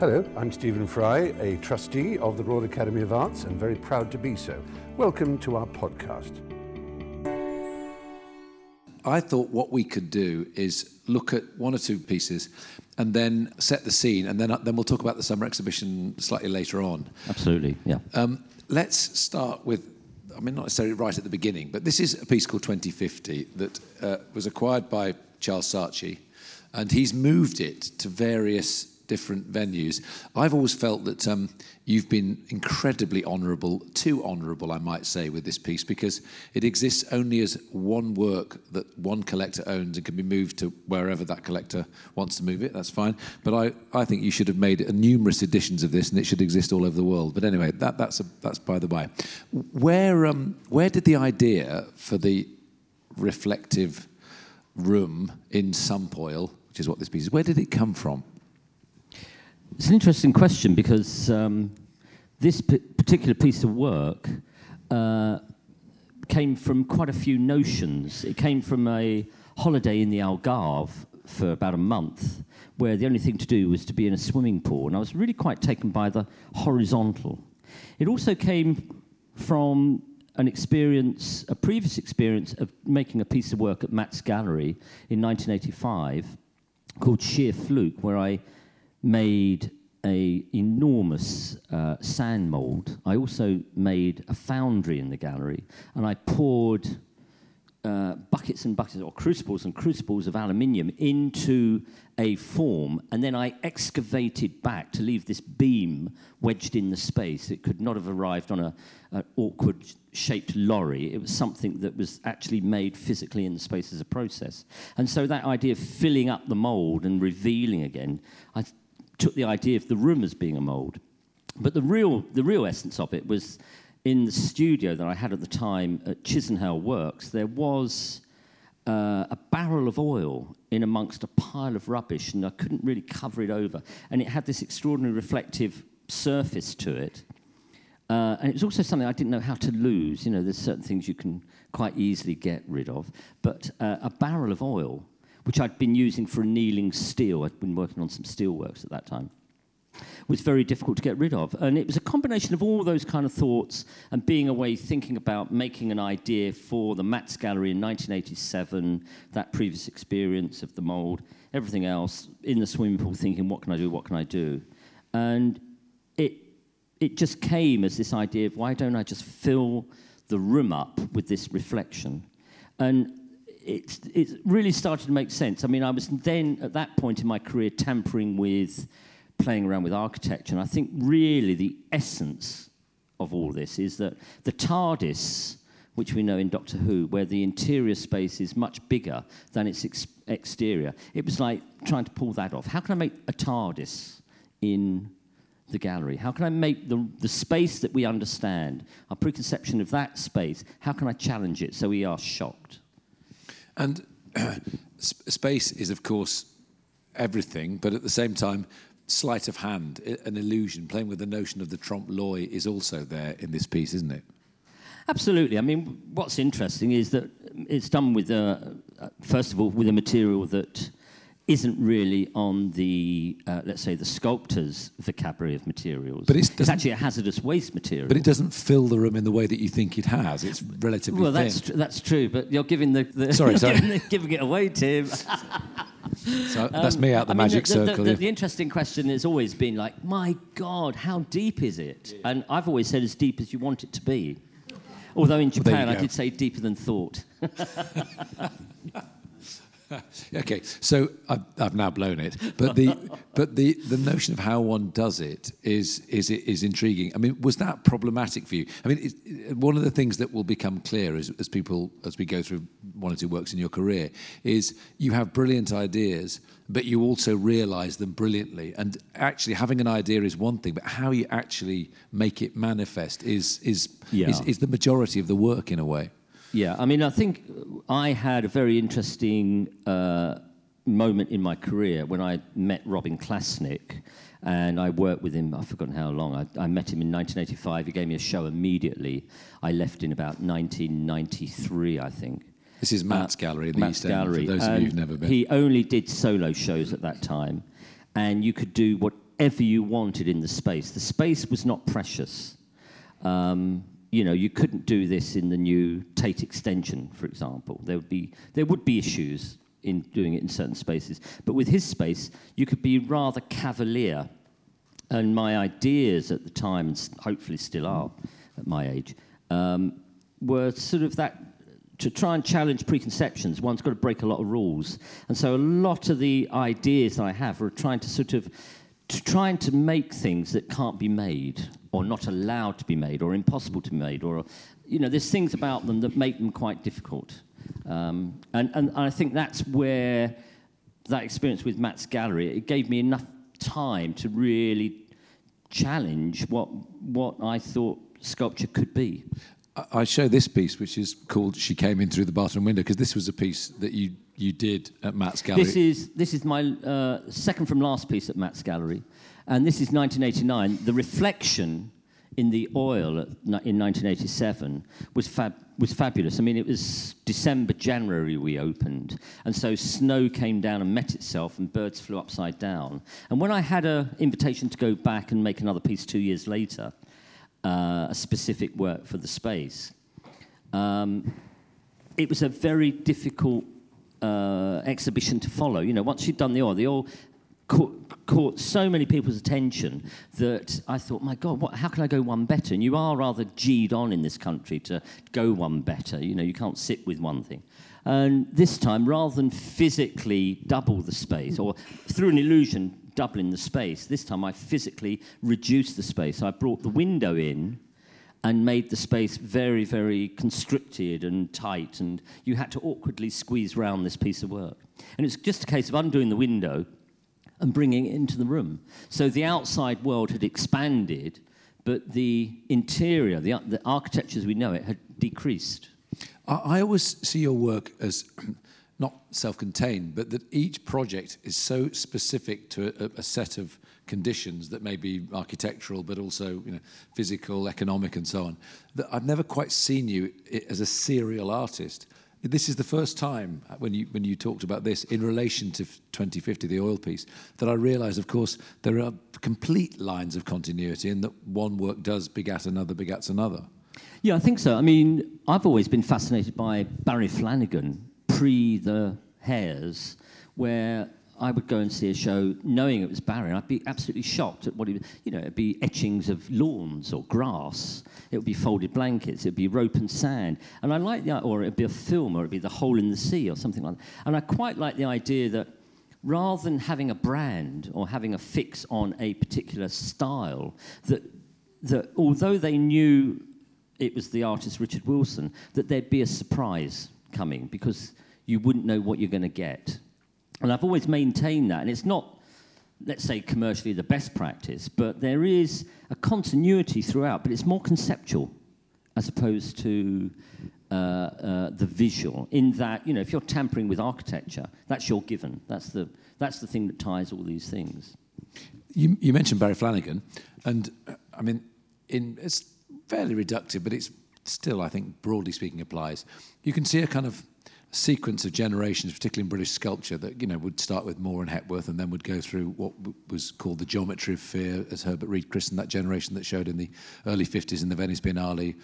Hello, I'm Stephen Fry, a trustee of the Royal Academy of Arts and very proud to be so. Welcome to our podcast. I thought what we could do is look at one or two pieces and then set the scene, and then, then we'll talk about the summer exhibition slightly later on. Absolutely, yeah. Um, let's start with, I mean, not necessarily right at the beginning, but this is a piece called 2050 that uh, was acquired by Charles Saatchi, and he's moved it to various different venues. I've always felt that um, you've been incredibly honourable, too honourable, I might say, with this piece because it exists only as one work that one collector owns and can be moved to wherever that collector wants to move it. That's fine. But I, I think you should have made numerous editions of this and it should exist all over the world. But anyway, that, that's, a, that's by the by. Where, um, where did the idea for the reflective room in sump oil, which is what this piece is, where did it come from? It's an interesting question because um, this particular piece of work uh, came from quite a few notions. It came from a holiday in the Algarve for about a month, where the only thing to do was to be in a swimming pool, and I was really quite taken by the horizontal. It also came from an experience, a previous experience of making a piece of work at Matt's Gallery in 1985 called Sheer Fluke, where I made a enormous uh, sand mold. I also made a foundry in the gallery, and I poured uh, buckets and buckets, or crucibles and crucibles of aluminium into a form, and then I excavated back to leave this beam wedged in the space. It could not have arrived on a, an awkward shaped lorry. It was something that was actually made physically in the space as a process. And so that idea of filling up the mold and revealing again, I took the idea of the room as being a mould. But the real, the real essence of it was in the studio that I had at the time at Chisenhale Works, there was uh, a barrel of oil in amongst a pile of rubbish, and I couldn't really cover it over. And it had this extraordinary reflective surface to it. Uh, and it was also something I didn't know how to lose. You know, there's certain things you can quite easily get rid of. But uh, a barrel of oil which I'd been using for annealing steel. I'd been working on some steelworks at that time. Was very difficult to get rid of. And it was a combination of all those kind of thoughts and being away thinking about making an idea for the Matt's Gallery in 1987, that previous experience of the mould, everything else, in the swimming pool thinking, what can I do, what can I do? And it, it just came as this idea of why don't I just fill the room up with this reflection? And it, it really started to make sense. I mean, I was then at that point in my career tampering with playing around with architecture, and I think really the essence of all this is that the TARDIS, which we know in Doctor Who, where the interior space is much bigger than its ex- exterior, it was like trying to pull that off. How can I make a TARDIS in the gallery? How can I make the, the space that we understand, our preconception of that space, how can I challenge it so we are shocked? And space is, of course, everything, but at the same time, sleight of hand, an illusion, playing with the notion of the trompe l'oeil is also there in this piece, isn't it? Absolutely. I mean, what's interesting is that it's done with, a, first of all, with a material that isn't really on the, uh, let's say, the sculptor's vocabulary of materials. But it's, it's, actually a hazardous waste material. But it doesn't fill the room in the way that you think it has. It's relatively well, thin. that's tr- that's true. But you're giving the, the sorry, sorry, giving, giving, it away, Tim. so that's um, me out the I magic mean, the, circle. The, the, interesting question has always been like, my God, how deep is it? Yeah. And I've always said as deep as you want it to be. Although in Japan, well, I did say deeper than thought. okay, so I've, I've, now blown it, but the but the, the notion of how one does it is is is intriguing. I mean, was that problematic for you? I mean, it, one of the things that will become clear as, as people as we go through one or two works in your career is you have brilliant ideas, but you also realise them brilliantly. And actually, having an idea is one thing, but how you actually make it manifest is is yeah. is, is the majority of the work in a way. Yeah, I mean, I think I had a very interesting uh, moment in my career when I met Robin Klassnik, and I worked with him. I've forgotten how long. I, I, met him in 1985. He gave me a show immediately. I left in about 1993, I think. This is Matt's uh, gallery, the Matt's East Gallery. End, for those of you who've never been. He only did solo shows at that time. and you could do whatever you wanted in the space. The space was not precious. Um, you know, you couldn't do this in the new Tate extension, for example. There would be, there would be issues in doing it in certain spaces. But with his space, you could be rather cavalier. And my ideas at the time, and hopefully still are at my age, um, were sort of that to try and challenge preconceptions, one's got to break a lot of rules. And so a lot of the ideas that I have are trying to sort of to trying to make things that can't be made or not allowed to be made or impossible to be made or you know there's things about them that make them quite difficult. Um, and, and i think that's where that experience with matt's gallery it gave me enough time to really challenge what what i thought sculpture could be. I show this piece, which is called "She Came In Through the Bathroom Window," because this was a piece that you you did at Matt's gallery. This is this is my uh, second from last piece at Matt's gallery, and this is 1989. The reflection in the oil in 1987 was fab, was fabulous. I mean, it was December, January we opened, and so snow came down and met itself, and birds flew upside down. And when I had an invitation to go back and make another piece two years later, uh, a specific work for the space, um, it was a very difficult uh, exhibition to follow. You know, once you'd done the oil, the oil caught, caught, so many people's attention that I thought, my God, what, how can I go one better? And you are rather G'd on in this country to go one better. You know, you can't sit with one thing. And this time, rather than physically double the space, or through an illusion, doubling the space, this time I physically reduced the space. I brought the window in and made the space very, very constricted and tight, and you had to awkwardly squeeze round this piece of work. And it's just a case of undoing the window and bringing it into the room. So the outside world had expanded, but the interior, the, the architecture as we know it, had decreased. I, I always see your work as not self-contained, but that each project is so specific to a, a set of conditions that may be architectural, but also you know, physical, economic, and so on. That I've never quite seen you as a serial artist. This is the first time when you when you talked about this in relation to 2050, the oil piece, that I realised, of course, there are complete lines of continuity, and that one work does begat another, begats another. Yeah, I think so. I mean, I've always been fascinated by Barry Flanagan pre the Hares, where I would go and see a show knowing it was Barry. I'd be absolutely shocked at what he, you know, it'd be etchings of lawns or grass. It would be folded blankets. It'd be rope and sand. And I like the, or it'd be a film, or it'd be the hole in the sea, or something like that. And I quite like the idea that rather than having a brand or having a fix on a particular style, that that although they knew it was the artist Richard Wilson, that there'd be a surprise coming because you wouldn't know what you're going to get. And I've always maintained that. And it's not, let's say, commercially the best practice, but there is a continuity throughout, but it's more conceptual as opposed to uh, uh, the visual. In that, you know, if you're tampering with architecture, that's your given. That's the, that's the thing that ties all these things. You, you mentioned Barry Flanagan, and uh, I mean, in, it's fairly reductive, but it's still, I think, broadly speaking, applies. You can see a kind of sequence of generations, particularly in British sculpture, that you know would start with Moore and Hepworth, and then would go through what was called the geometry of fear, as Herbert Read christened that generation that showed in the early 50s in the Venice Biennale,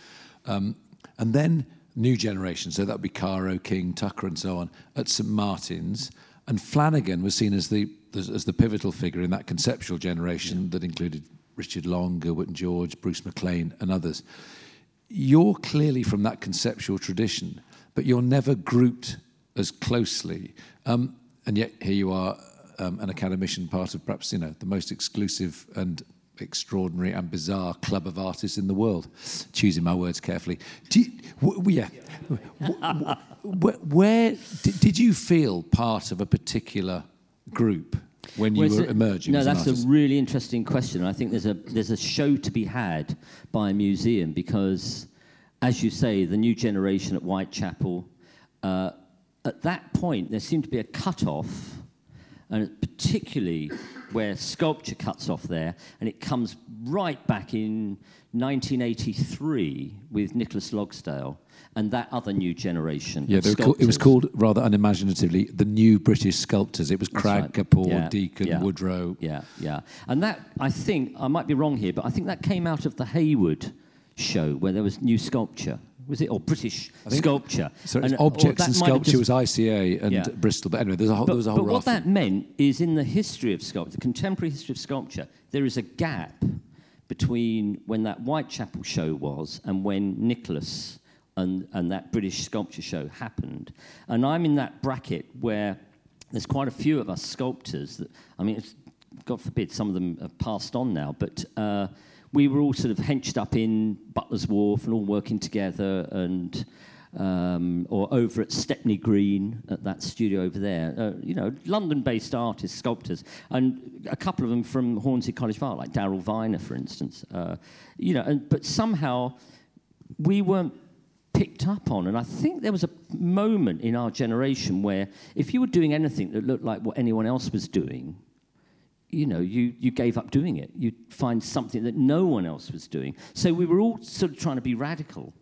um, and then new generations. So that would be Caro, King, Tucker, and so on at St Martin's. And Flanagan was seen as the as the pivotal figure in that conceptual generation yeah. that included Richard Long, Gilbert and George, Bruce McLean, and others. You're clearly from that conceptual tradition but you're never grouped as closely. Um, and yet here you are, um, an academician, part of perhaps you know the most exclusive and extraordinary and bizarre club of artists in the world. Choosing my words carefully. You, w- yeah. where, where did, did you feel part of a particular group? when you well, were emerging? No, that's a really interesting question. I think there's a there's a show to be had by a museum because as you say, the new generation at Whitechapel, uh, at that point, there seemed to be a cut-off, and particularly where sculpture cuts off there, and it comes right back in 1983 with Nicholas Logsdail and that other new generation. Yeah, called, it was called rather unimaginatively the New British Sculptors. It was Cragg, right. Kapoor, Yeah, Deacon, yeah. Woodrow. Yeah, yeah. And that, I think, I might be wrong here, but I think that came out of the Hayward show where there was new sculpture. Was it? Or British sculpture. So And- objects and sculpture just- was ICA and Yeah. Bristol. But anyway, there's a whole, But, there was a whole but what that meant is in the history of sculpture, the contemporary history of sculpture, there is a gap between when that Whitechapel show was and when Nicholas and, and that British sculpture show happened. And I'm in that bracket where there's quite a few of us sculptors that, I mean, it's, God forbid, some of them have passed on now, but uh, we were all sort of henched up in Butler's Wharf and all working together and um, or over at Stepney Green at that studio over there. Uh, you know, London-based artists, sculptors, and a couple of them from Hornsey College of Art, like Darrell Viner, for instance. Uh, you know, and, but somehow we weren't picked up on. And I think there was a moment in our generation where if you were doing anything that looked like what anyone else was doing, you know, you, you gave up doing it. You'd find something that no one else was doing. So we were all sort of trying to be radical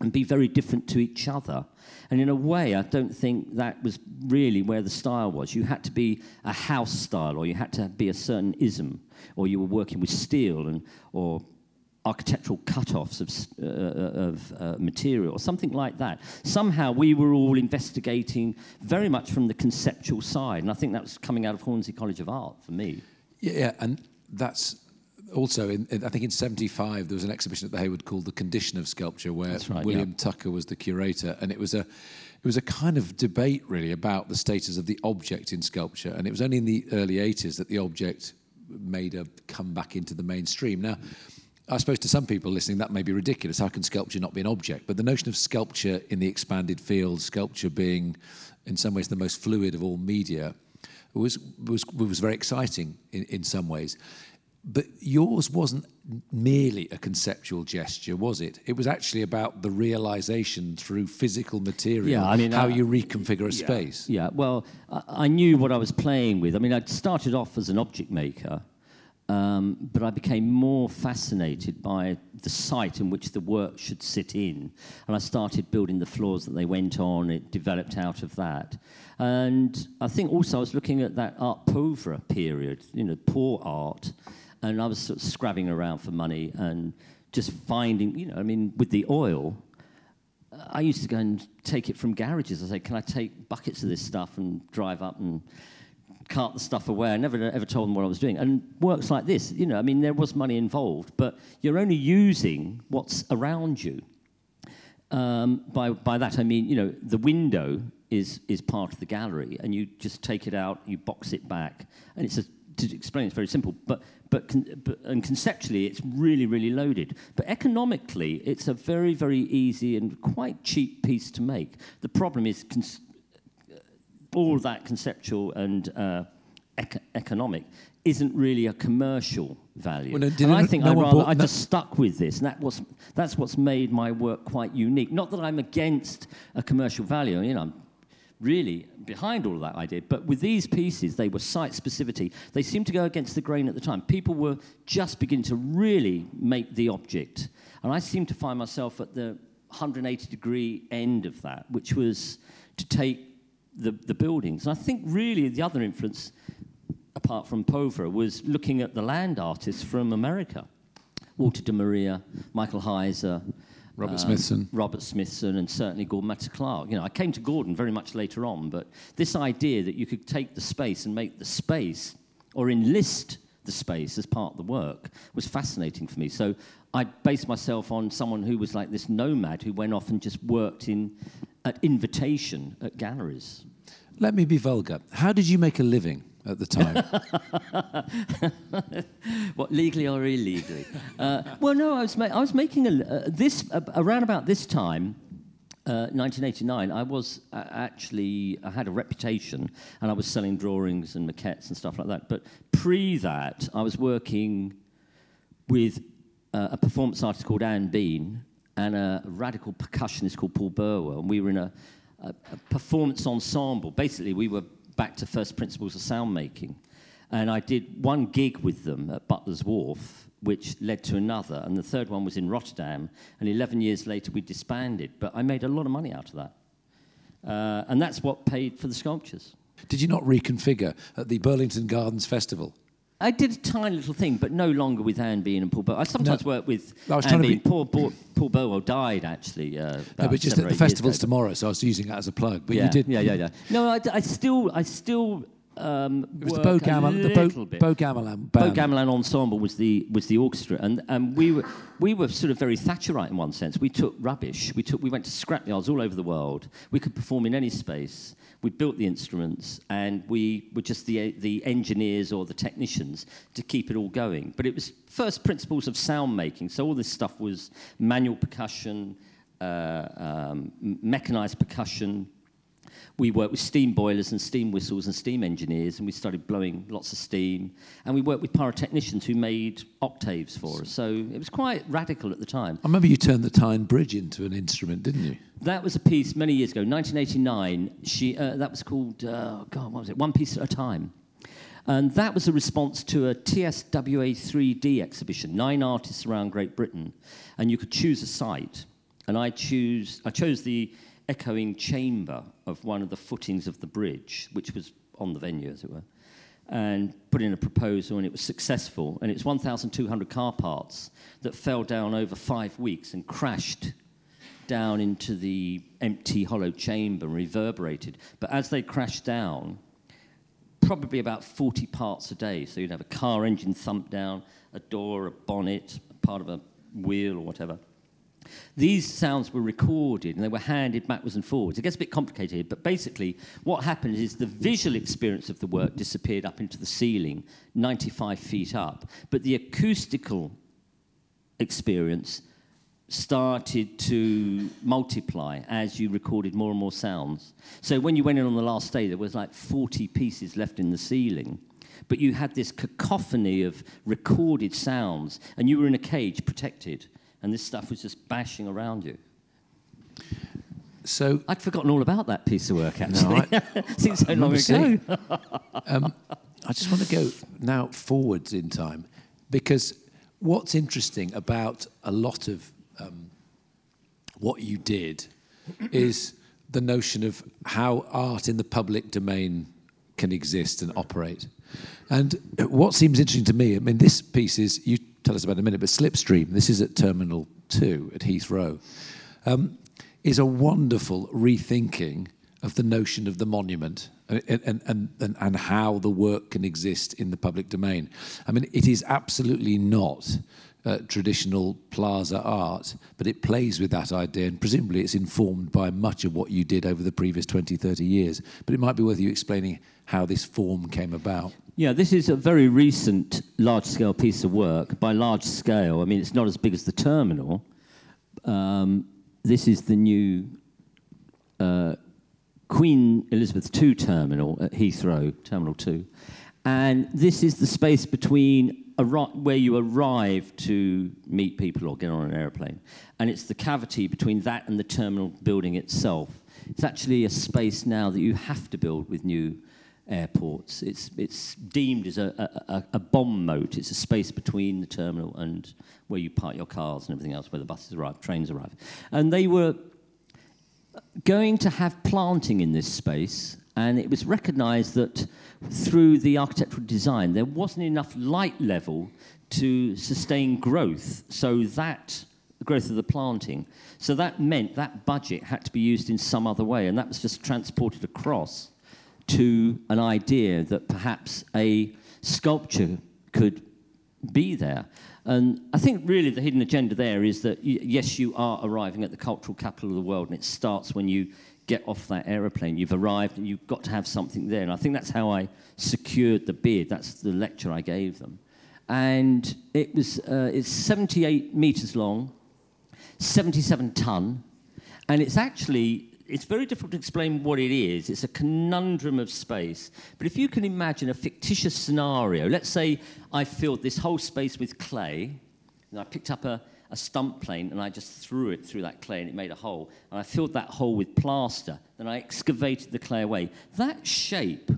and be very different to each other. And in a way, I don't think that was really where the style was. You had to be a house style, or you had to be a certain ism, or you were working with steel and or architectural cut-offs of, uh, of uh, material, or something like that. Somehow we were all investigating very much from the conceptual side, and I think that was coming out of Hornsey College of Art for me. Yeah, and that's also, in, in, I think in 75, there was an exhibition at the Hayward called The Condition of Sculpture, where right, William yeah. Tucker was the curator, and it was a it was a kind of debate really about the status of the object in sculpture, and it was only in the early 80s that the object made a comeback into the mainstream. Now, I suppose to some people listening that may be ridiculous. How can sculpture not be an object? But the notion of sculpture in the expanded field, sculpture being in some ways the most fluid of all media, was was was very exciting in, in some ways. But yours wasn't merely a conceptual gesture, was it? It was actually about the realization through physical material, Yeah, I mean, how uh, you reconfigure a space. Yeah, well, I, I knew what I was playing with. I mean, I'd started off as an object maker, um, but I became more fascinated by the site in which the work should sit in. And I started building the floors that they went on. It developed out of that. And I think also I was looking at that art pauvre period, you know, poor art. And I was sort of scrabbing around for money and just finding, you know, I mean, with the oil, I used to go and take it from garages. I say, "Can I take buckets of this stuff and drive up and cart the stuff away?" I never ever told them what I was doing. And works like this, you know, I mean, there was money involved, but you're only using what's around you. Um, by by that I mean, you know, the window is is part of the gallery, and you just take it out, you box it back, and it's a to explain, it's very simple, but, but, con- but and conceptually, it's really, really loaded. But economically, it's a very, very easy and quite cheap piece to make. The problem is cons- all that conceptual and uh, ec- economic isn't really a commercial value. Well, no, and I think no I one rather I just stuck with this, and that was that's what's made my work quite unique. Not that I'm against a commercial value, you know. I'm really behind all of that idea. But with these pieces, they were site specificity. They seemed to go against the grain at the time. People were just beginning to really make the object. And I seemed to find myself at the 180 degree end of that, which was to take the, the buildings. And I think really the other influence, apart from Povera, was looking at the land artists from America. Walter de Maria, Michael Heizer, Robert uh, Smithson. Robert Smithson, and certainly Gordon Matta-Clark. You know, I came to Gordon very much later on, but this idea that you could take the space and make the space, or enlist the space as part of the work, was fascinating for me. So I based myself on someone who was like this nomad who went off and just worked in at invitation at galleries. Let me be vulgar. How did you make a living at the time? What legally or illegally? uh, well, no, I was ma- I was making a uh, this uh, around about this time. Uh, 1989, I was uh, actually, I had a reputation and I was selling drawings and maquettes and stuff like that. But pre that, I was working with uh, a performance artist called Anne Bean and a radical percussionist called Paul Burwell. And we were in a, a, a performance ensemble. Basically, we were back to first principles of sound making. And I did one gig with them at Butler's Wharf, which led to another. And the third one was in Rotterdam. And 11 years later, we disbanded. But I made a lot of money out of that. Uh, and that's what paid for the sculptures. Did you not reconfigure at the Burlington Gardens Festival? I did a tiny little thing, but no longer with Anne Bean and Paul Burwell. I sometimes No. work with I was Anne Bean. be- Paul, Paul, Paul Burwell died, actually. Uh, No, but just at the festival's tomorrow, so I was using that as a plug. But yeah, you did. Yeah, yeah, yeah. No, I, I still, I still. Um, It was the Bow Gamelan, the Bow. Bow Gamelan Bow. Gamelan Ensemble was the was the orchestra, and and we were we were sort of very Thatcherite in one sense. We took rubbish. We took we went to scrapyards all over the world. We could perform in any space. We built the instruments, and we were just the the engineers or the technicians to keep it all going. But it was first principles of sound making. So all this stuff was manual percussion, uh, um, mechanized percussion we worked with steam boilers and steam whistles and steam engineers, and we started blowing lots of steam. And we worked with pyrotechnicians who made octaves for us. So it was quite radical at the time. I remember you turned the Tyne Bridge into an instrument, didn't you? That was a piece many years ago, 1989. She, uh, that was called, uh, God, what was it? One Piece at a Time. And that was a response to a TSWA 3D exhibition, nine artists around Great Britain. And you could choose a site. And I, choose, I chose the echoing chamber of one of the footings of the bridge, which was on the venue, as it were, and put in a proposal, and it was successful. And it's 1,200 car parts that fell down over five weeks and crashed down into the empty hollow chamber and reverberated. But as they crashed down, probably about 40 parts a day. So you'd have a car engine thump down, a door, a bonnet, part of a wheel or whatever. These sounds were recorded and they were handed backwards and forwards. It gets a bit complicated, but basically, what happened is the visual experience of the work disappeared up into the ceiling, 95 feet up, but the acoustical experience started to multiply as you recorded more and more sounds. So when you went in on the last day, there was like 40 pieces left in the ceiling. But you had this cacophony of recorded sounds, and you were in a cage protected, and this stuff was just bashing around you. So I'd forgotten all about that piece of work, actually. I- Seems so long ago. seeing- I just want to go now forwards in time because what's interesting about a lot of um, what you did is the notion of how art in the public domain can exist and operate. And what seems interesting to me, I mean, this piece is, you tell us about in a minute, but Slipstream, this is at Terminal 2 at Heathrow, um, is a wonderful rethinking of the notion of the monument and, and, and, and, how the work can exist in the public domain. I mean, it is absolutely not uh, traditional plaza art, but it plays with that idea, and presumably it's informed by much of what you did over the previous 20, 30 years. But it might be worth you explaining how this form came about. Yeah, this is a very recent large scale piece of work. By large scale, I mean it's not as big as the terminal. Um, this is the new uh, Queen Elizabeth II terminal at Heathrow, Terminal 2. And this is the space between where you arrive to meet people or get on an aeroplane. And it's the cavity between that and the terminal building itself. It's actually a space now that you have to build with new airports. It's, it's deemed as a, a, a- bomb moat. It's a space between the terminal and where you park your cars and everything else, where the buses arrive, trains arrive. And they were going to have planting in this space, and it was recognised that through the architectural design, there wasn't enough light level to sustain growth. So that growth of the planting. So that meant that budget had to be used in some other way, and that was just transported across to an idea that perhaps a sculpture could be there. And I think really the hidden agenda there is that, yes, you are arriving at the cultural capital of the world, and it starts when you get off that aeroplane. You've arrived and you've got to have something there. And I think that's how I secured the bid. That's the lecture I gave them. And it was, uh, it's 78 meters long, 77 ton, and it's actually it's very difficult to explain what it is. It's a conundrum of space. But if you can imagine a fictitious scenario, let's say I filled this whole space with clay, and I picked up a, a stump plane and I just threw it through that clay and it made a hole, and I filled that hole with plaster, then I excavated the clay away. That shape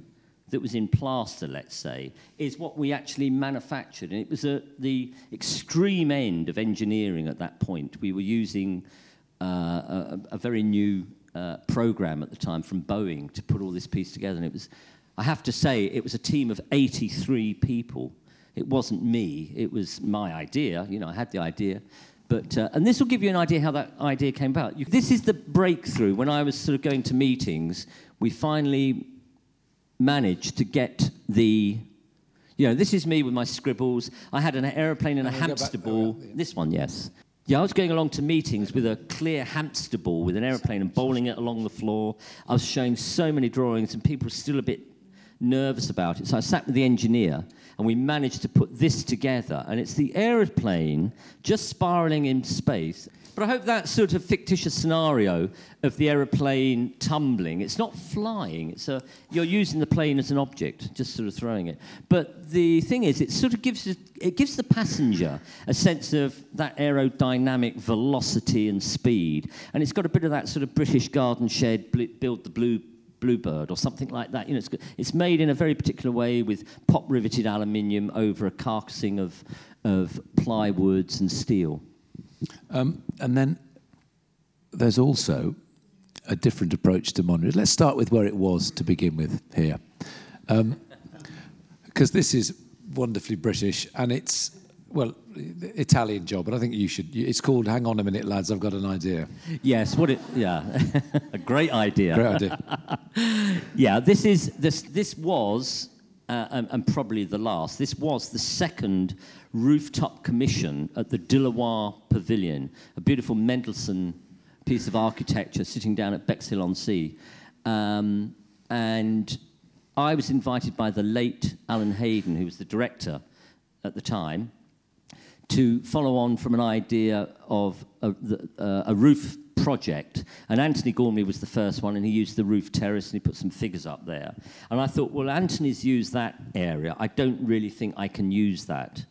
that was in plaster, let's say, is what we actually manufactured. And it was at the extreme end of engineering at that point. We were using uh, a, a, very new uh, program at the time from Boeing to put all this piece together. And it was, I have to say, it was a team of 83 people. It wasn't me, it was my idea. You know, I had the idea. But, uh, and this will give you an idea how that idea came about. You, this is the breakthrough. When I was sort of going to meetings, we finally managed to get the you know, this is me with my scribbles. I had an aeroplane and a hamster ball. This one, yes. Yeah, I was going along to meetings with a clear hamster ball with an aeroplane and bowling it along the floor. I was showing so many drawings, and people were still a bit nervous about it. So I sat with the engineer, and we managed to put this together. And it's the aeroplane just spiraling in space. But I hope that sort of fictitious scenario of the aeroplane tumbling, it's not flying, it's a, you're using the plane as an object, just sort of throwing it. But the thing is, it sort of gives, it gives the passenger a sense of that aerodynamic velocity and speed. And it's got a bit of that sort of British garden shed, build the blue bluebird or something like that. You know, it's, it's made in a very particular way with pop riveted aluminium over a carcassing of, of plywoods and steel. Um, and then there's also a different approach to monitoring. Let's start with where it was to begin with here. Because um, this is wonderfully British and it's well, Italian job, but I think you should. It's called "Hang on a minute, lads. I've got an idea." Yes, what it? Yeah, a great idea. Great idea. yeah, this is this. This was, uh, and, and, probably the last. This was the second rooftop commission at the De La Warr Pavilion, a beautiful Mendelsohn piece of architecture sitting down at Bexhill on Sea, um, and I was invited by the late Alan Haydon, who was the director at the time to follow on from an idea of a, uh, a, roof project. And Antony Gormley was the first one, and he used the roof terrace and he put some figures up there. And I thought, well, Antony's used that area. I don't really think I can use that.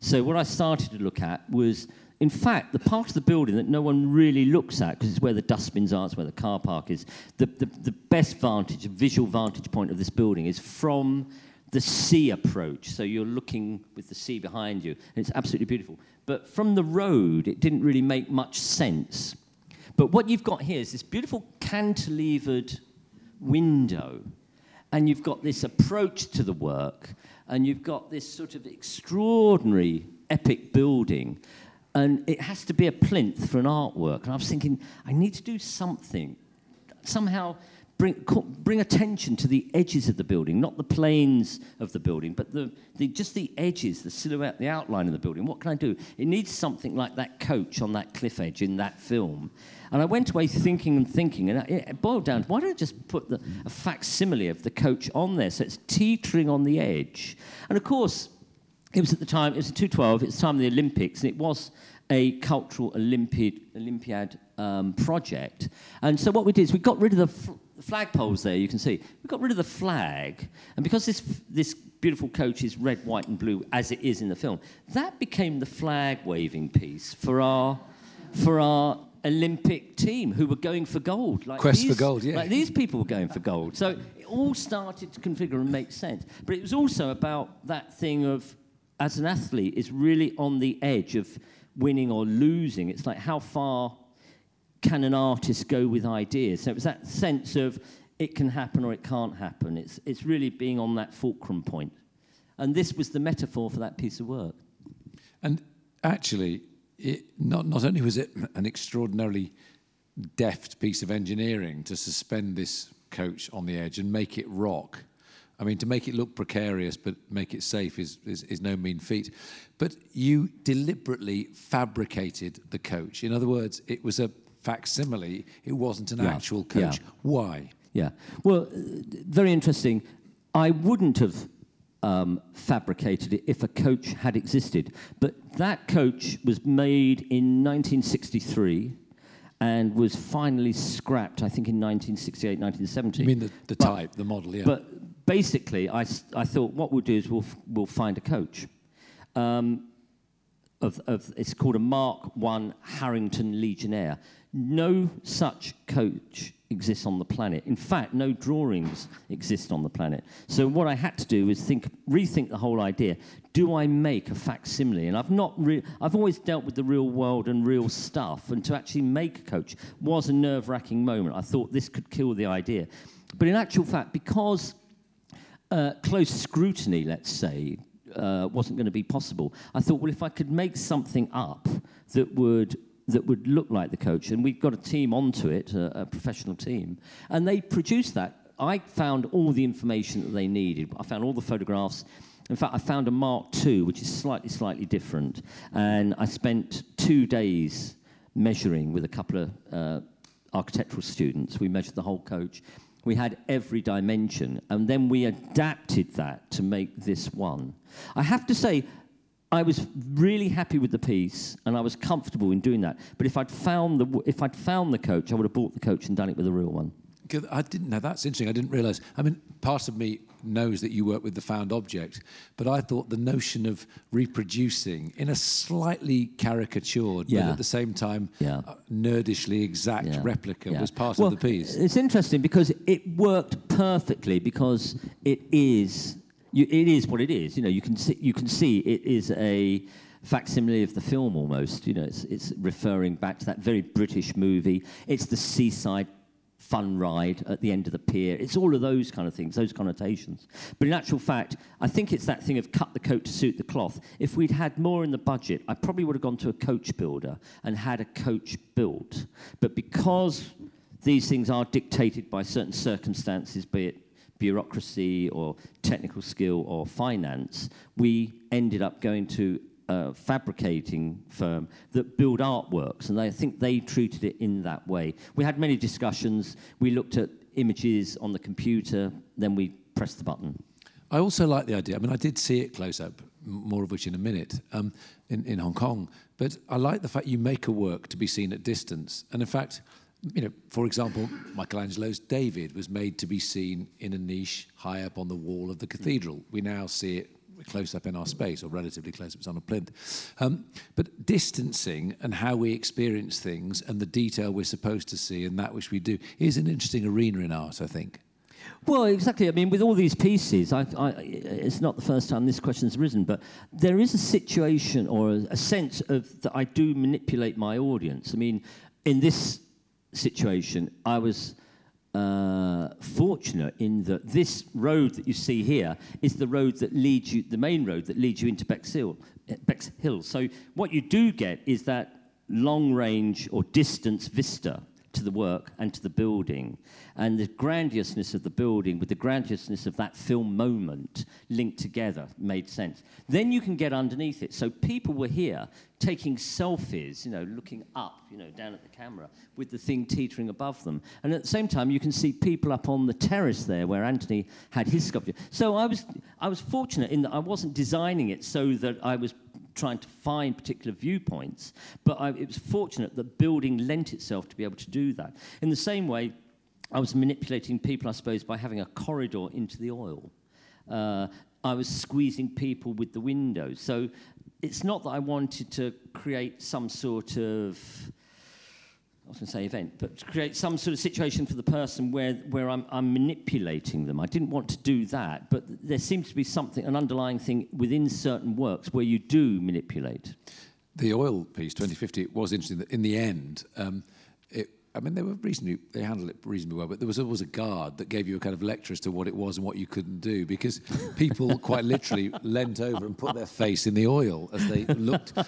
So what I started to look at was, in fact, the part of the building that no one really looks at, because it's where the dustbins are, it's where the car park is, the, the, the best vantage, visual vantage point of this building is from the sea approach. So you're looking with the sea behind you, and it's absolutely beautiful. But from the road, it didn't really make much sense. But what you've got here is this beautiful cantilevered window, and you've got this approach to the work, and you've got this sort of extraordinary epic building. And it has to be a plinth for an artwork. And I was thinking, I need to do something, somehow bring, bring attention to the edges of the building, not the planes of the building, but the, the, just the edges, the silhouette, the outline of the building. What can I do? It needs something like that coach on that cliff edge in that film. And I went away thinking and thinking, and it boiled down to why don't I just put the, a facsimile of the coach on there so it's teetering on the edge? And of course, it was at the time, it was in 212, it was the time of the Olympics, and it was a cultural Olympiad, Olympiad um, project. And so what we did is we got rid of the, fl- flagpoles there, you can see. We got rid of the flag, and because this, this beautiful coach is red, white, and blue, as it is in the film, that became the flag waving piece for our, for our Olympic team who were going for gold. Like Quest these, for gold, yeah. Like these people were going for gold. So it all started to configure and make sense. But it was also about that thing of, as an athlete, is really on the edge of winning or losing. It's like how far can an artist go with ideas? So it was that sense of it can happen or it can't happen. It's, it's really being on that fulcrum point. And this was the metaphor for that piece of work. And actually, it, not, not only was it an extraordinarily deft piece of engineering to suspend this coach on the edge and make it rock. I mean, to make it look precarious but make it safe is, is, is no mean feat. But you deliberately fabricated the coach. In other words, it was a facsimile, it wasn't an yeah. actual coach. Yeah. Why? Yeah. Well, uh, very interesting. I wouldn't have um, fabricated it if a coach had existed. But that coach was made in 1963 and was finally scrapped, I think, in 1968, 1970. You mean the, the but, type, the model, yeah. But basically, I, I thought what we'll do is we'll, we'll find a coach. Um, of, of it's called a Mark One Harrington Legionnaire. No such coach exists on the planet. In fact, no drawings exist on the planet. So what I had to do is think, rethink the whole idea. Do I make a facsimile? And I've not, re- I've always dealt with the real world and real stuff, and to actually make a coach was a nerve-wracking moment. I thought this could kill the idea, but in actual fact, because uh, close scrutiny, let's say, uh, wasn't going to be possible. I thought, well, if I could make something up that would that would look like the coach, and we've got a team onto it, a, a professional team, and they produced that. I found all the information that they needed. I found all the photographs. In fact, I found a Mark II, which is slightly, slightly different, and I spent two days measuring with a couple of uh, architectural students. We measured the whole coach. We had every dimension, and then we adapted that to make this one. I have to say, I was really happy with the piece, and I was comfortable in doing that. But if I'd found the if I'd found the coach, I would have bought the coach and done it with a real one. I didn't know. That's interesting. I didn't realise. I mean, part of me knows that you work with the found object, but I thought the notion of reproducing in a slightly caricatured, Yeah. but at the same time Yeah. uh, nerdishly exact Yeah, replica was part Well, of the piece. It's interesting because it worked perfectly because it is you, it is what it is. You know, you can see you can see it is a facsimile of the film almost. You know, it's it's referring back to that very British movie. It's the seaside fun ride at the end of the pier. It's all of those kind of things, those connotations. But in actual fact, I think it's that thing of cut the coat to suit the cloth. If we'd had more in the budget, I probably would have gone to a coach builder and had a coach built. But because these things are dictated by certain circumstances, be it bureaucracy or technical skill or finance, we ended up going to fabricating firm that build artworks, and I think they treated it in that way. We had many discussions. We looked at images on the computer, then we pressed the button. I also like the idea. I mean, I did see it close up, more of which in a minute, um, in, in Hong Kong. But I like the fact you make a work to be seen at distance. And in fact, you know, for example, Michelangelo's David was made to be seen in a niche high up on the wall of the cathedral. We now see it close up in our space, or relatively close up, it's on a plinth. Um, but distancing and how we experience things and the detail we're supposed to see and that which we do is an interesting arena in art, I think. Well, exactly. I mean, with all these pieces, I, I, it's not the first time this question's arisen, but there is a situation or a, a sense of that I do manipulate my audience. I mean, in this situation, I was uh, fortunate in that this road that you see here is the road that leads you, the main road that leads you into Bexhill. So what you do get is that long range or distance vista to the work and to the building. And the grandiousness of the building with the grandiousness of that film moment linked together made sense. Then you can get underneath it. So people were here taking selfies, you know, looking up, you know, down at the camera with the thing teetering above them. And at the same time, you can see people up on the terrace there where Antony had his sculpture. So I was, I was fortunate in that I wasn't designing it so that I was trying to find particular viewpoints, but I, it was fortunate that building lent itself to be able to do that. In the same way, I was manipulating people, I suppose, by having a corridor into the oil. Uh, I was squeezing people with the windows. So it's not that I wanted to create some sort of To say event, but to create some sort of situation for the person where, where I'm, I'm manipulating them. I didn't want to do that, but there seems to be something, an underlying thing within certain works where you do manipulate. The oil piece, 2050, It was interesting that in the end, um, I mean, they were reasonably, they handled it reasonably well, but there was always a guard that gave you a kind of lecture as to what it was and what you couldn't do because people quite literally leant over and put their face in the oil as they looked. Or, I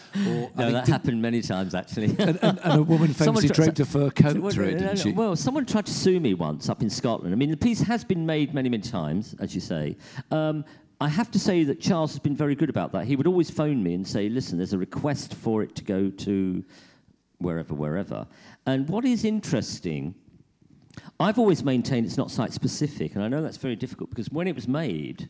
No, that did- happened many times actually. and, and, and a woman famously tri- draped a fur coat Well, through it, didn't she? Well, someone tried to sue me once up in Scotland. I mean, the piece has been made many, many times, as you say. Um, I have to say that Charles has been very good about that. He would always phone me and say, listen, there's a request for it to go to wherever, wherever. And what is interesting, I've always maintained it's not site specific, and I know that's very difficult because when it was made,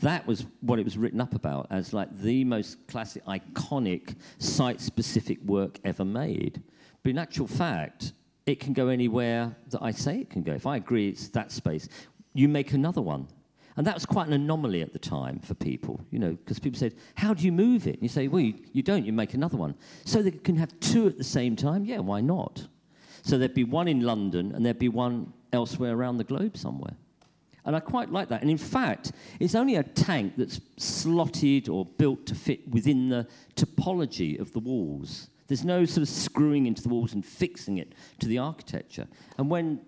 that was what it was written up about as like the most classic, iconic site specific work ever made. But in actual fact, it can go anywhere that I say it can go. If I agree it's that space, you make another one. And that was quite an anomaly at the time for people, you know, because people said, How do you move it? And you say, Well, you, you don't, you make another one. So they can have two at the same time? Yeah, why not? So there'd be one in London and there'd be one elsewhere around the globe somewhere. And I quite like that. And in fact, it's only a tank that's slotted or built to fit within the topology of the walls. There's no sort of screwing into the walls and fixing it to the architecture. And when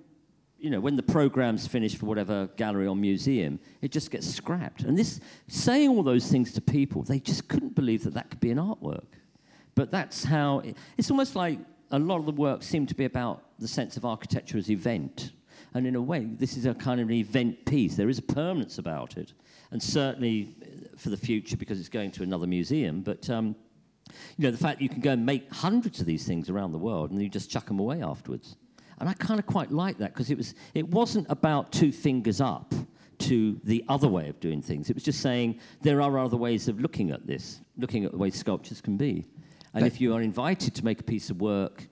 you know, when the program's finished for whatever gallery or museum, it just gets scrapped. And this, saying all those things to people, they just couldn't believe that that could be an artwork. But that's how, it, it's almost like a lot of the work seemed to be about the sense of architecture as event. And in a way, this is a kind of an event piece. There is a permanence about it. And certainly uh, for the future, because it's going to another museum. But, um, you know, the fact that you can go and make hundreds of these things around the world and you just chuck them away afterwards. And I kind of quite like that because it, was, it wasn't about two fingers up to the other way of doing things. It was just saying there are other ways of looking at this, looking at the way sculptures can be. And if you are invited to make a piece of work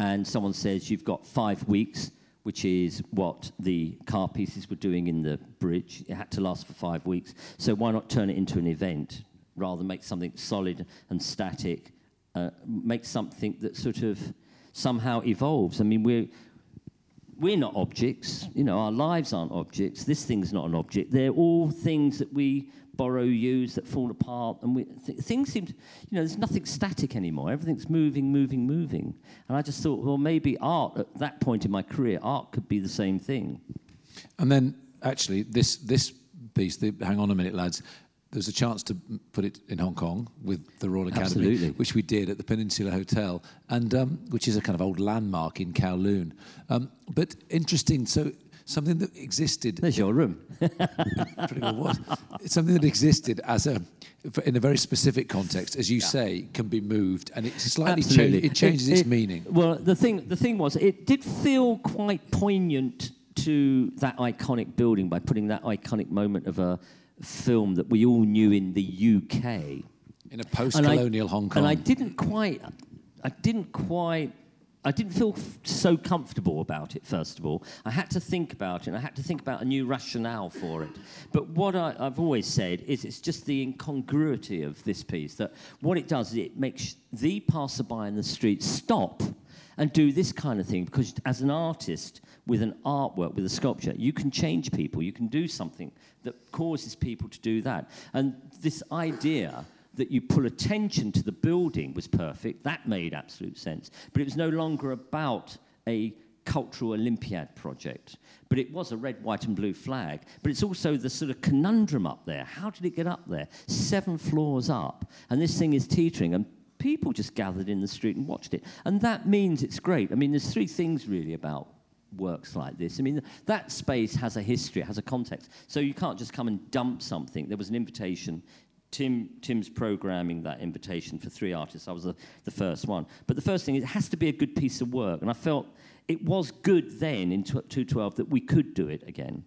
and someone says you've got five weeks, which is what the car pieces were doing in the bridge. It had to last for five weeks. So why not turn it into an event rather than make something solid and static, uh, make something that sort of somehow evolves? I mean, we're, we're not objects. You know, our lives aren't objects. This thing's not an object. They're all things that we borrow, use, that fall apart. And we, th- things seem to, you know, there's nothing static anymore. Everything's moving, moving, moving. And I just thought, well, maybe art at that point in my career, art could be the same thing. And then actually, this, this piece, the, hang on a minute, lads, there's a chance to put it in Hong Kong with the Royal Academy, Absolutely. which we did at the Peninsula Hotel, and um, which is a kind of old landmark in Kowloon. Um, but interesting, so something that existed. There's your room. pretty well was. It's something that existed as a in a very specific context, as you yeah. say, can be moved, and it slightly change, it changes it, its it, meaning. Well, the thing the thing was, it did feel quite poignant to that iconic building by putting that iconic moment of a film that we all knew in the UK. In a post-colonial Hong Kong. And I didn't quite, I didn't quite, I didn't feel f- so comfortable about it. First of all, I had to think about it. and I had to think about a new rationale for it. But what I, I've always said is, it's just the incongruity of this piece. That what it does is it makes the passerby in the street stop and do this kind of thing because as an artist with an artwork with a sculpture. You can change people. You can do something that causes people to do that. And this idea that you pull attention to the building was perfect. That made absolute sense. But it was no longer about a cultural olympiad project. But it was a red white and blue flag. But it's also the sort of conundrum up there. How did it get up there? Seven floors up. And this thing is teetering and people just gathered in the street and watched it. And that means it's great. I mean, there's three things really about works like this. I mean, that space has a history, it has a context. So you can't just come and dump something. There was an invitation. Tim, Tim's programming that invitation for three artists. I was the, the first one. But the first thing is it has to be a good piece of work. And I felt it was good then in 212 that we could do it again.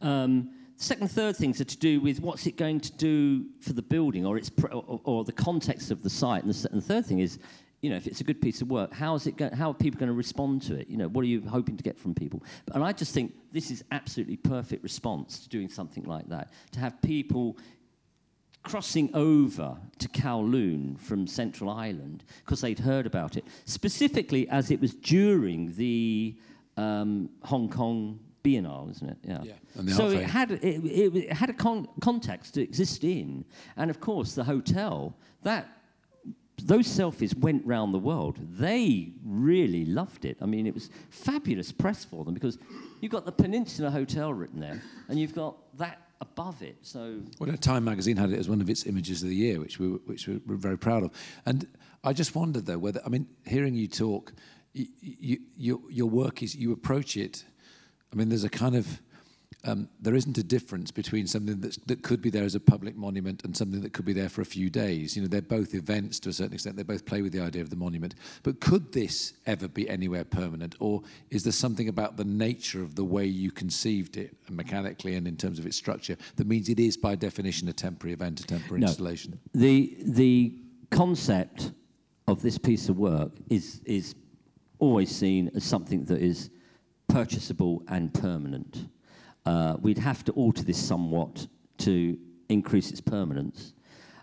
Um, second, third things are to do with what's it going to do for the building or its or, or, the context of the site. And the, and the, third thing is, you know, if it's a good piece of work, how is it? Go, how are people going to respond to it? You know, what are you hoping to get from people? And I just think this is absolutely perfect response to doing something like that. To have people crossing over to Kowloon from Central Island because they'd heard about it, specifically as it was during the um, Hong Kong Biennale, isn't it? Yeah. yeah. So it had it, it had a con- context to exist in, and of course the hotel that those selfies went round the world. They really loved it. I mean, it was fabulous press for them because you've got the Peninsula Hotel written there, and you've got that above it. So, well, Time magazine had it as one of its images of the year, which we which we were very proud of. And I just wondered though whether I mean, hearing you talk, you, you, your your work is you approach it I mean, there's a kind of um, there isn't a difference between something that's, that could be there as a public monument and something that could be there for a few days. You know, they're both events to a certain extent. They both play with the idea of the monument. But could this ever be anywhere permanent, or is there something about the nature of the way you conceived it, mechanically and in terms of its structure, that means it is by definition a temporary event, a temporary no, installation? The the concept of this piece of work is is always seen as something that is purchasable and permanent. Uh, we'd have to alter this somewhat to increase its permanence.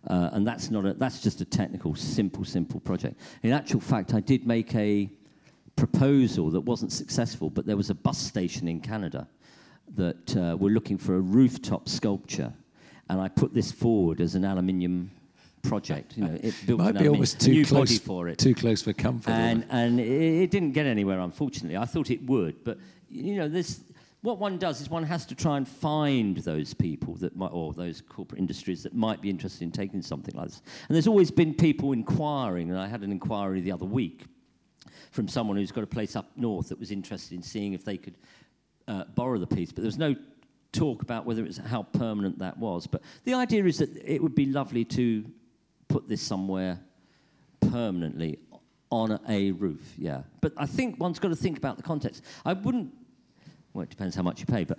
Uh, and that's not a, that's just a technical, simple, simple project. In actual fact, I did make a proposal that wasn't successful, but there was a bus station in Canada that uh, were looking for a rooftop sculpture, and I put this forward as an aluminium project. You know, it built Might be aluminium- almost too close for it. Too close for comfort. and and it, it didn't get anywhere, unfortunately. I thought it would, but you know, this what one does is one has to try and find those people that might, or those corporate industries that might be interested in taking something like this. And there's always been people inquiring, and I had an inquiry the other week from someone who's got a place up north that was interested in seeing if they could uh, borrow the piece, but there was no talk about whether it's how permanent that was. But the idea is that it would be lovely to put this somewhere permanently on a roof, yeah. But I think one's got to think about the context. I wouldn't, well, it depends how much you pay, but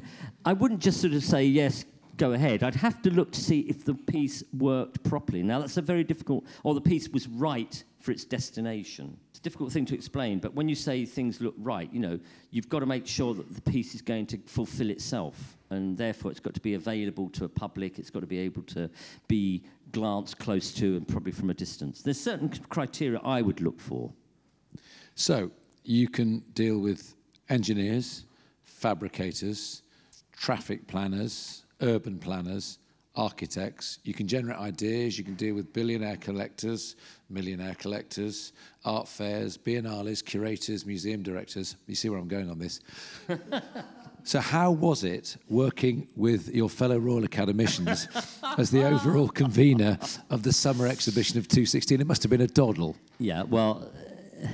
I wouldn't just sort of say, yes, go ahead. I'd have to look to see if the piece worked properly. Now, that's a very difficult, or the piece was right for its destination. It's a difficult thing to explain, but when you say things look right, you know, you've got to make sure that the piece is going to fulfill itself, and therefore it's got to be available to a public, it's got to be able to be glanced close to and probably from a distance. There's certain criteria I would look for. So you can deal with engineers, fabricators, traffic planners, urban planners, architects. You can generate ideas. You can deal with billionaire collectors, millionaire collectors, art fairs, biennales, curators, museum directors. You see where I'm going on this. So, how was it working with your fellow Royal Academicians as the overall convener of the summer exhibition of 216? It must have been a doddle. Yeah, well, uh,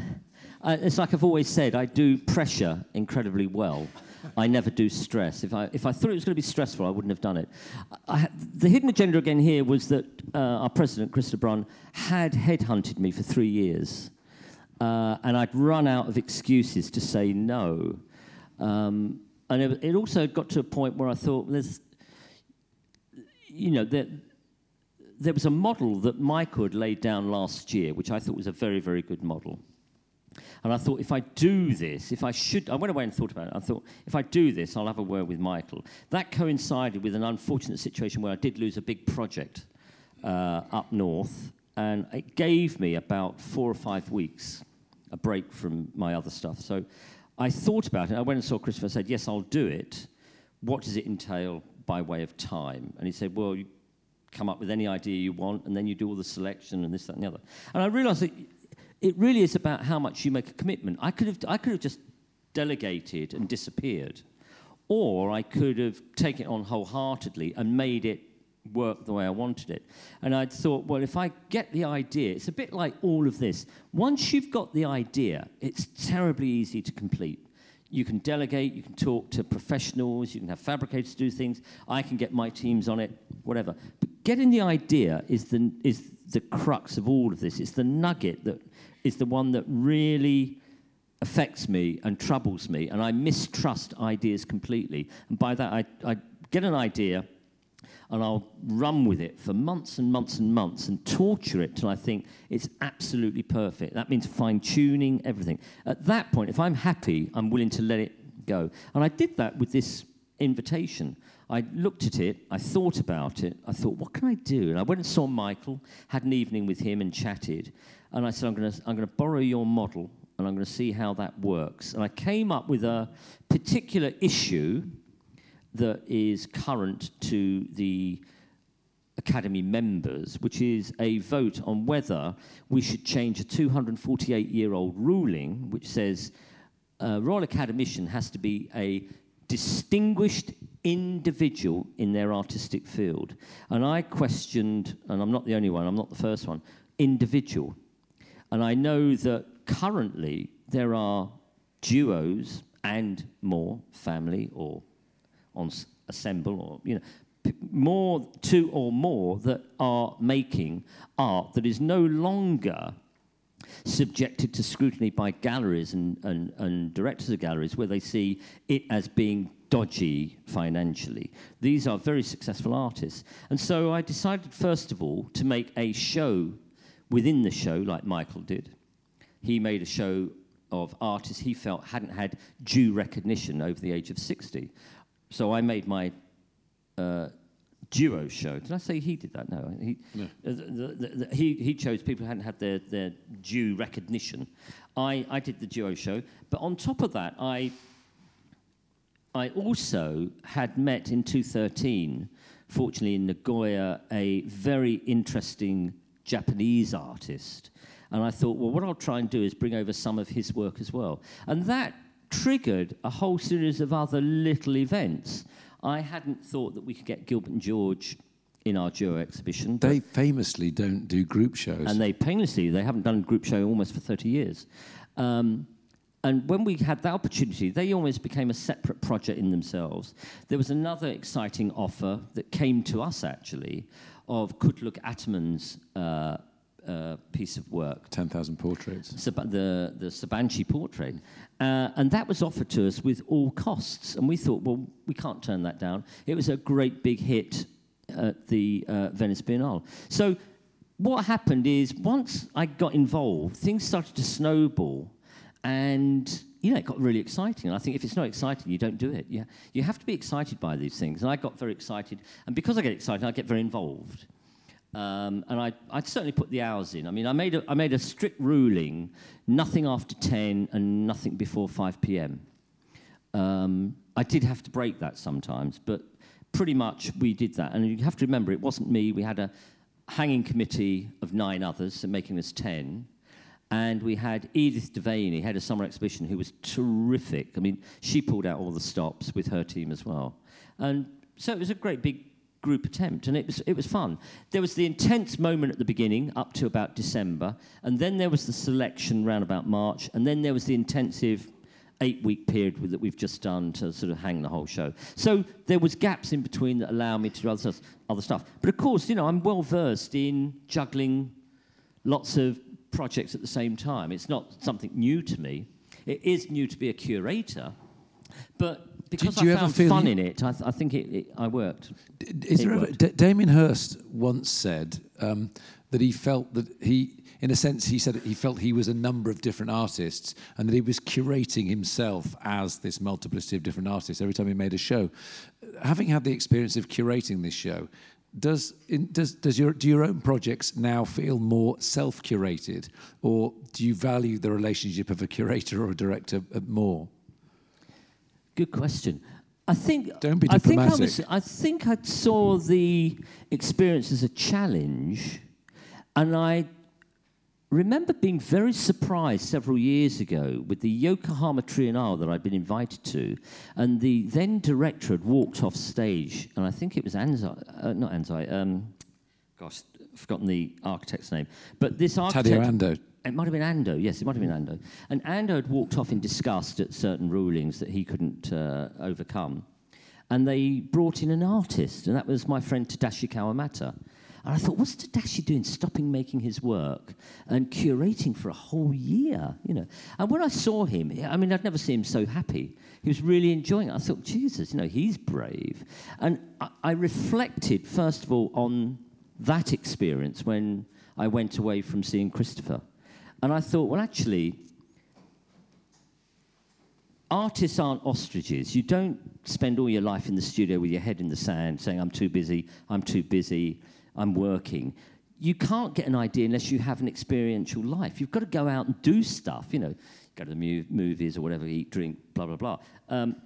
it's like I've always said, I do pressure incredibly well. I never do stress. If I, if I thought it was going to be stressful, I wouldn't have done it. I, the hidden agenda again here was that uh, our president, Christa Brun, had headhunted me for three years. Uh, and I'd run out of excuses to say no. Um, and it, it also got to a point where I thought, there's, you know, there, there was a model that Michael had laid down last year, which I thought was a very, very good model. And I thought, if I do this, if I should, I went away and thought about it. I thought, if I do this, I'll have a word with Michael. That coincided with an unfortunate situation where I did lose a big project uh, up north, and it gave me about four or five weeks a break from my other stuff. So I thought about it. I went and saw Christopher. I said, yes, I'll do it. What does it entail by way of time? And he said, well, you come up with any idea you want, and then you do all the selection and this, that, and the other. And I realized that it really is about how much you make a commitment. I could have, I could have just delegated and disappeared, or I could have taken it on wholeheartedly and made it work the way I wanted it. And I'd thought, well, if I get the idea, it's a bit like all of this. Once you've got the idea, it's terribly easy to complete. You can delegate, you can talk to professionals, you can have fabricators do things, I can get my teams on it, whatever. But getting the idea is the, is the crux of all of this. It's the nugget that is the one that really affects me and troubles me, and I mistrust ideas completely. And by that, I, I get an idea and I'll run with it for months and months and months and torture it till I think it's absolutely perfect. That means fine tuning, everything. At that point, if I'm happy, I'm willing to let it go. And I did that with this invitation. I looked at it, I thought about it, I thought, what can I do? And I went and saw Michael, had an evening with him and chatted. And I said, I'm going to I'm going to borrow your model and I'm going to see how that works. And I came up with a particular issue that is current to the Academy members, which is a vote on whether we should change a 248 year old ruling which says a Royal Academician has to be a distinguished individual in their artistic field. And I questioned, and I'm not the only one, I'm not the first one, individual. And I know that currently there are duos and more, family or on assemble or you know more two or more that are making art that is no longer subjected to scrutiny by galleries and, and, and directors of galleries where they see it as being dodgy financially. These are very successful artists. And so I decided, first of all, to make a show within the show, like Michael did. He made a show of artists he felt hadn't had due recognition over the age of 60. So I made my uh, duo show. Did I say he did that? No. He, No. uh, the, the, the, he, he chose people who hadn't had their, their due recognition. I, I did the duo show. But on top of that, I, I also had met in 2013, fortunately in Nagoya, a very interesting Japanese artist. And I thought, well, what I'll try and do is bring over some of his work as well. And that triggered a whole series of other little events. I hadn't thought that we could get Gilbert and George in our duo exhibition. They famously don't do group shows. and they painlessly they haven't done a group show almost for 30 years um, and when we had that opportunity they almost became a separate project in themselves there was another exciting offer that came to us actually of Kutlug Ataman's uh, uh, piece of work 10,000 portraits. Sab- the, the Sabanci portrait. Uh, and that was offered to us with all costs. And we thought, well, we can't turn that down. It was a great big hit at the uh, Venice Biennale. So what happened is once I got involved, things started to snowball. And, you know, it got really exciting. And I think if it's not exciting, you don't do it. You, you have to be excited by these things. And I got very excited. And because I get excited, I get very involved. Um, and I, I certainly put the hours in. I mean, I made, a, I made a strict ruling nothing after 10 and nothing before 5 p.m. Um, I did have to break that sometimes, but pretty much we did that. And you have to remember, it wasn't me. We had a hanging committee of nine others, so making us 10. And we had Edith Devaney, head of summer exhibition, who was terrific. I mean, she pulled out all the stops with her team as well. And so it was a great big group attempt, and it was, it was fun. There was the intense moment at the beginning, up to about December, and then there was the selection round about March, and then there was the intensive eight week period that we've just done to sort of hang the whole show. So there was gaps in between that allow me to do other stuff, other stuff. But of course, you know, I'm well versed in juggling lots of projects at the same time. It's not something new to me. It is new to be a curator, but because do you I found fun you- in it, I, th- I think it, it, I worked. D- Is It there ever. D- Damien Hirst once said um, that he felt that he, in a sense, he said he felt he was a number of different artists and that he was curating himself as this multiplicity of different artists every time he made a show. Having had the experience of curating this show, does, in, does, does your, do your own projects now feel more self curated, or do you value the relationship of a curator or a director uh, more? Good question. I think. Don't be I think I, diplomatic. was, I think I saw the experience as a challenge, and I remember being very surprised several years ago with the Yokohama Triennale that I'd been invited to, and the then director had walked off stage, and I think it was Anzai, uh, not Anzai, um, gosh, I've forgotten the architect's name, but this architect. Tadao Ando. It might have been Ando, yes, it might have been Ando. And Ando had walked off in disgust at certain rulings that he couldn't uh, overcome. And they brought in an artist, and that was my friend Tadashi Kawamata. And I thought, what's Tadashi doing, stopping making his work and curating for a whole year? You know. And when I saw him, I mean, I'd never seen him so happy. He was really enjoying it. I thought, Jesus, you know, he's brave. And I, I reflected, first of all, on that experience when I went away from seeing Christopher. And I thought, well, actually, artists aren't ostriches. You don't spend all your life in the studio with your head in the sand saying, I'm too busy, I'm too busy, I'm working. You can't get an idea unless you have an experiential life. You've got to go out and do stuff, you know, go to the movies or whatever, eat, drink, blah, blah, blah. Um,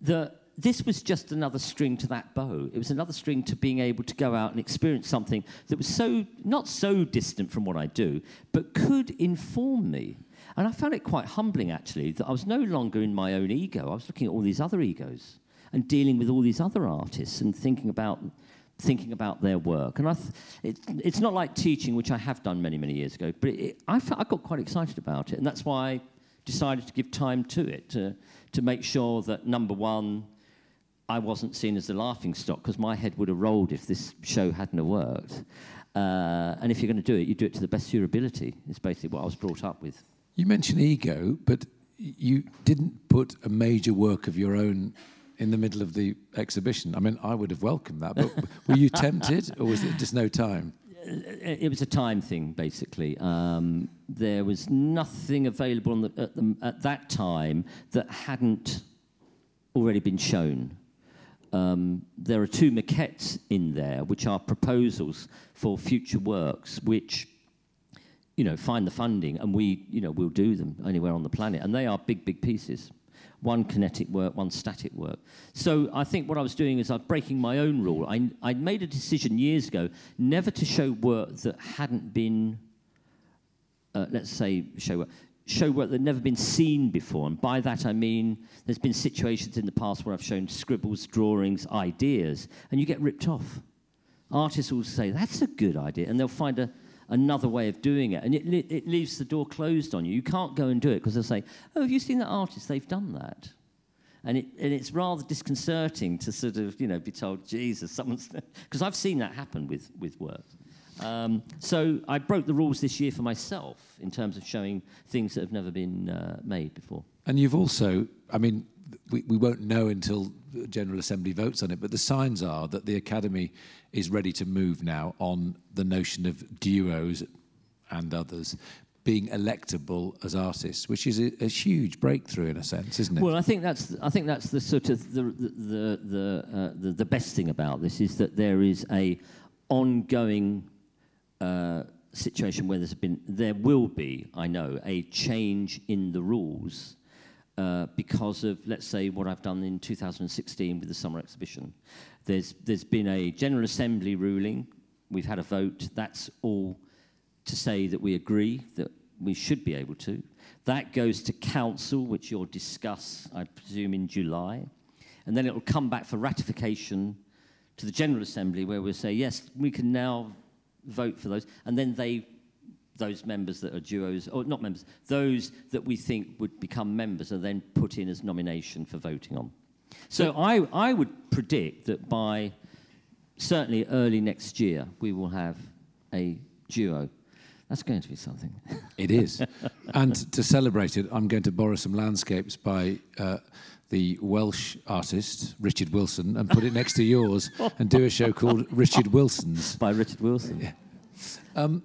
the, this was just another string to that bow. It was another string to being able to go out and experience something that was so not so distant from what I do, but could inform me. And I found it quite humbling, actually, that I was no longer in my own ego. I was looking at all these other egos and dealing with all these other artists and thinking about thinking about their work. And I it, it's not like teaching, which I have done many, many years ago, but it, I, I got quite excited about it. And that's why I decided to give time to it, to, to make sure that, number one, I wasn't seen as the laughing stock because my head would have rolled if this show hadn't worked. Uh, and if you're going to do it, you do it to the best of your ability. It's basically what I was brought up with. You mentioned ego, but you didn't put a major work of your own in the middle of the exhibition. I mean, I would have welcomed that, but were you tempted, or was it just no time? It it was a time thing, basically. Um, there was nothing available on the, at, the, at that time that hadn't already been shown. Um, there are two maquettes in there, which are proposals for future works, which you know find the funding, and we you know we'll do them anywhere on the planet, and they are big, big pieces. One kinetic work, one static work. So I think what I was doing is I'm breaking my own rule. I, I made a decision years ago never to show work that hadn't been, uh, let's say, show work show work that had never been seen before. And by that I mean there's been situations in the past where I've shown scribbles, drawings, ideas, and you get ripped off. Artists will say, that's a good idea, and they'll find a, another way of doing it. And it, it leaves the door closed on you. You can't go and do it because they'll say, oh, have you seen that artist? They've done that. And, it, and it's rather disconcerting to sort of, you know, be told, Jesus, someone's... Because I've seen that happen with, with work. Um, so I broke the rules this year for myself in terms of showing things that have never been uh, made before. And you've also, I mean, we, we won't know until the General Assembly votes on it, but the signs are that the Academy is ready to move now on the notion of duos and others being electable as artists, which is a, a, huge breakthrough in a sense, isn't it? Well, I think that's I think that's the sort of the the the uh, the, the best thing about this is that there is a ongoing uh, situation where there's been, there will be, I know, a change in the rules uh, because of, let's say, what I've done in 2016 with the summer exhibition. There's, there's been a General Assembly ruling, we've had a vote, that's all to say that we agree that we should be able to. That goes to Council, which you'll discuss, I presume, in July. And then it will come back for ratification to the General Assembly, where we'll say, yes, we can now vote for those, and then they, those members that are duos, or not members, those that we think would become members are then put in as nomination for voting on. So, so I, I would predict that by certainly early next year, we will have a duo. That's going to be something. It is. and to celebrate it, I'm going to borrow some landscapes by uh, the Welsh artist Richard Wilson and put it next to yours and do a show called Richard Wilson's. By Richard Wilson. Yeah. Um,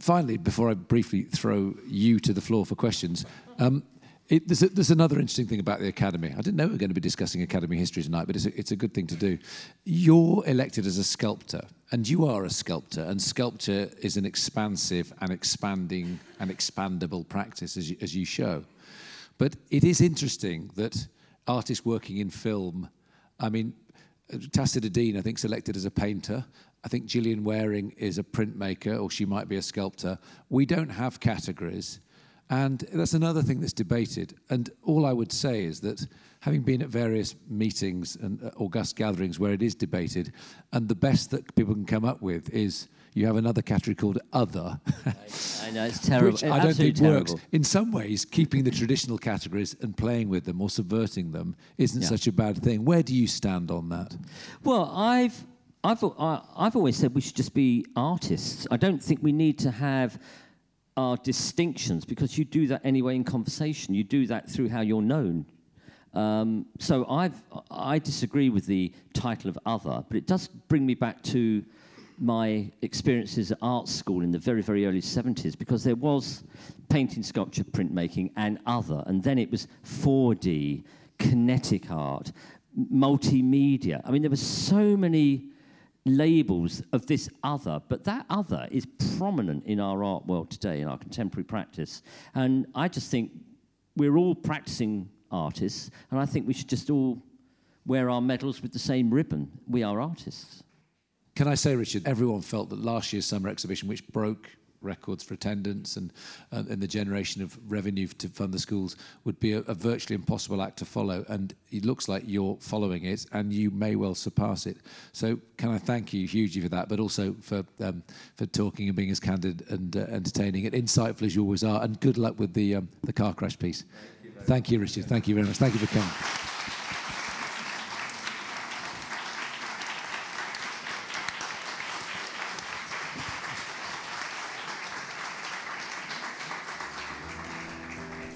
finally, before I briefly throw you to the floor for questions, um, it, there's, a, there's, another interesting thing about the Academy. I didn't know we were going to be discussing Academy history tonight, but it's a, it's a good thing to do. You're elected as a sculptor, and you are a sculptor, and sculpture is an expansive and expanding and expandable practice, as you, as you show. But it is interesting that artists working in film. I mean, Tacita Dean, I think, selected as a painter. I think Gillian Wearing is a printmaker, or she might be a sculptor. We don't have categories. And that's another thing that's debated. And all I would say is that having been at various meetings and uh, august gatherings where it is debated, and the best that people can come up with is you have another category called other. I, know, it's terrible. which I don't think terrible. works. In some ways, keeping the traditional categories and playing with them or subverting them isn't yeah. such a bad thing. Where do you stand on that? Well, I've, I've, I've always said we should just be artists. I don't think we need to have our distinctions because you do that anyway in conversation. You do that through how you're known. Um, so I've, I disagree with the title of other, but it does bring me back to my experiences at art school in the very, very early 70s because there was painting, sculpture, printmaking, and other. And then it was 4D, kinetic art, multimedia. I mean, there were so many labels of this other, but that other is prominent in our art world today, in our contemporary practice. And I just think we're all practicing artists, and I think we should just all wear our medals with the same ribbon. We are artists. Can I say, Richard, everyone felt that last year's summer exhibition, which broke records for attendance and, uh, and the generation of revenue to fund the schools would be a, a, virtually impossible act to follow. And it looks like you're following it and you may well surpass it. So can I thank you hugely for that, but also for, um, for talking and being as candid and uh, entertaining and insightful as you always are. And good luck with the, um, the car crash piece. Thank you, thank you Richard. Thank you very much. Thank you for coming.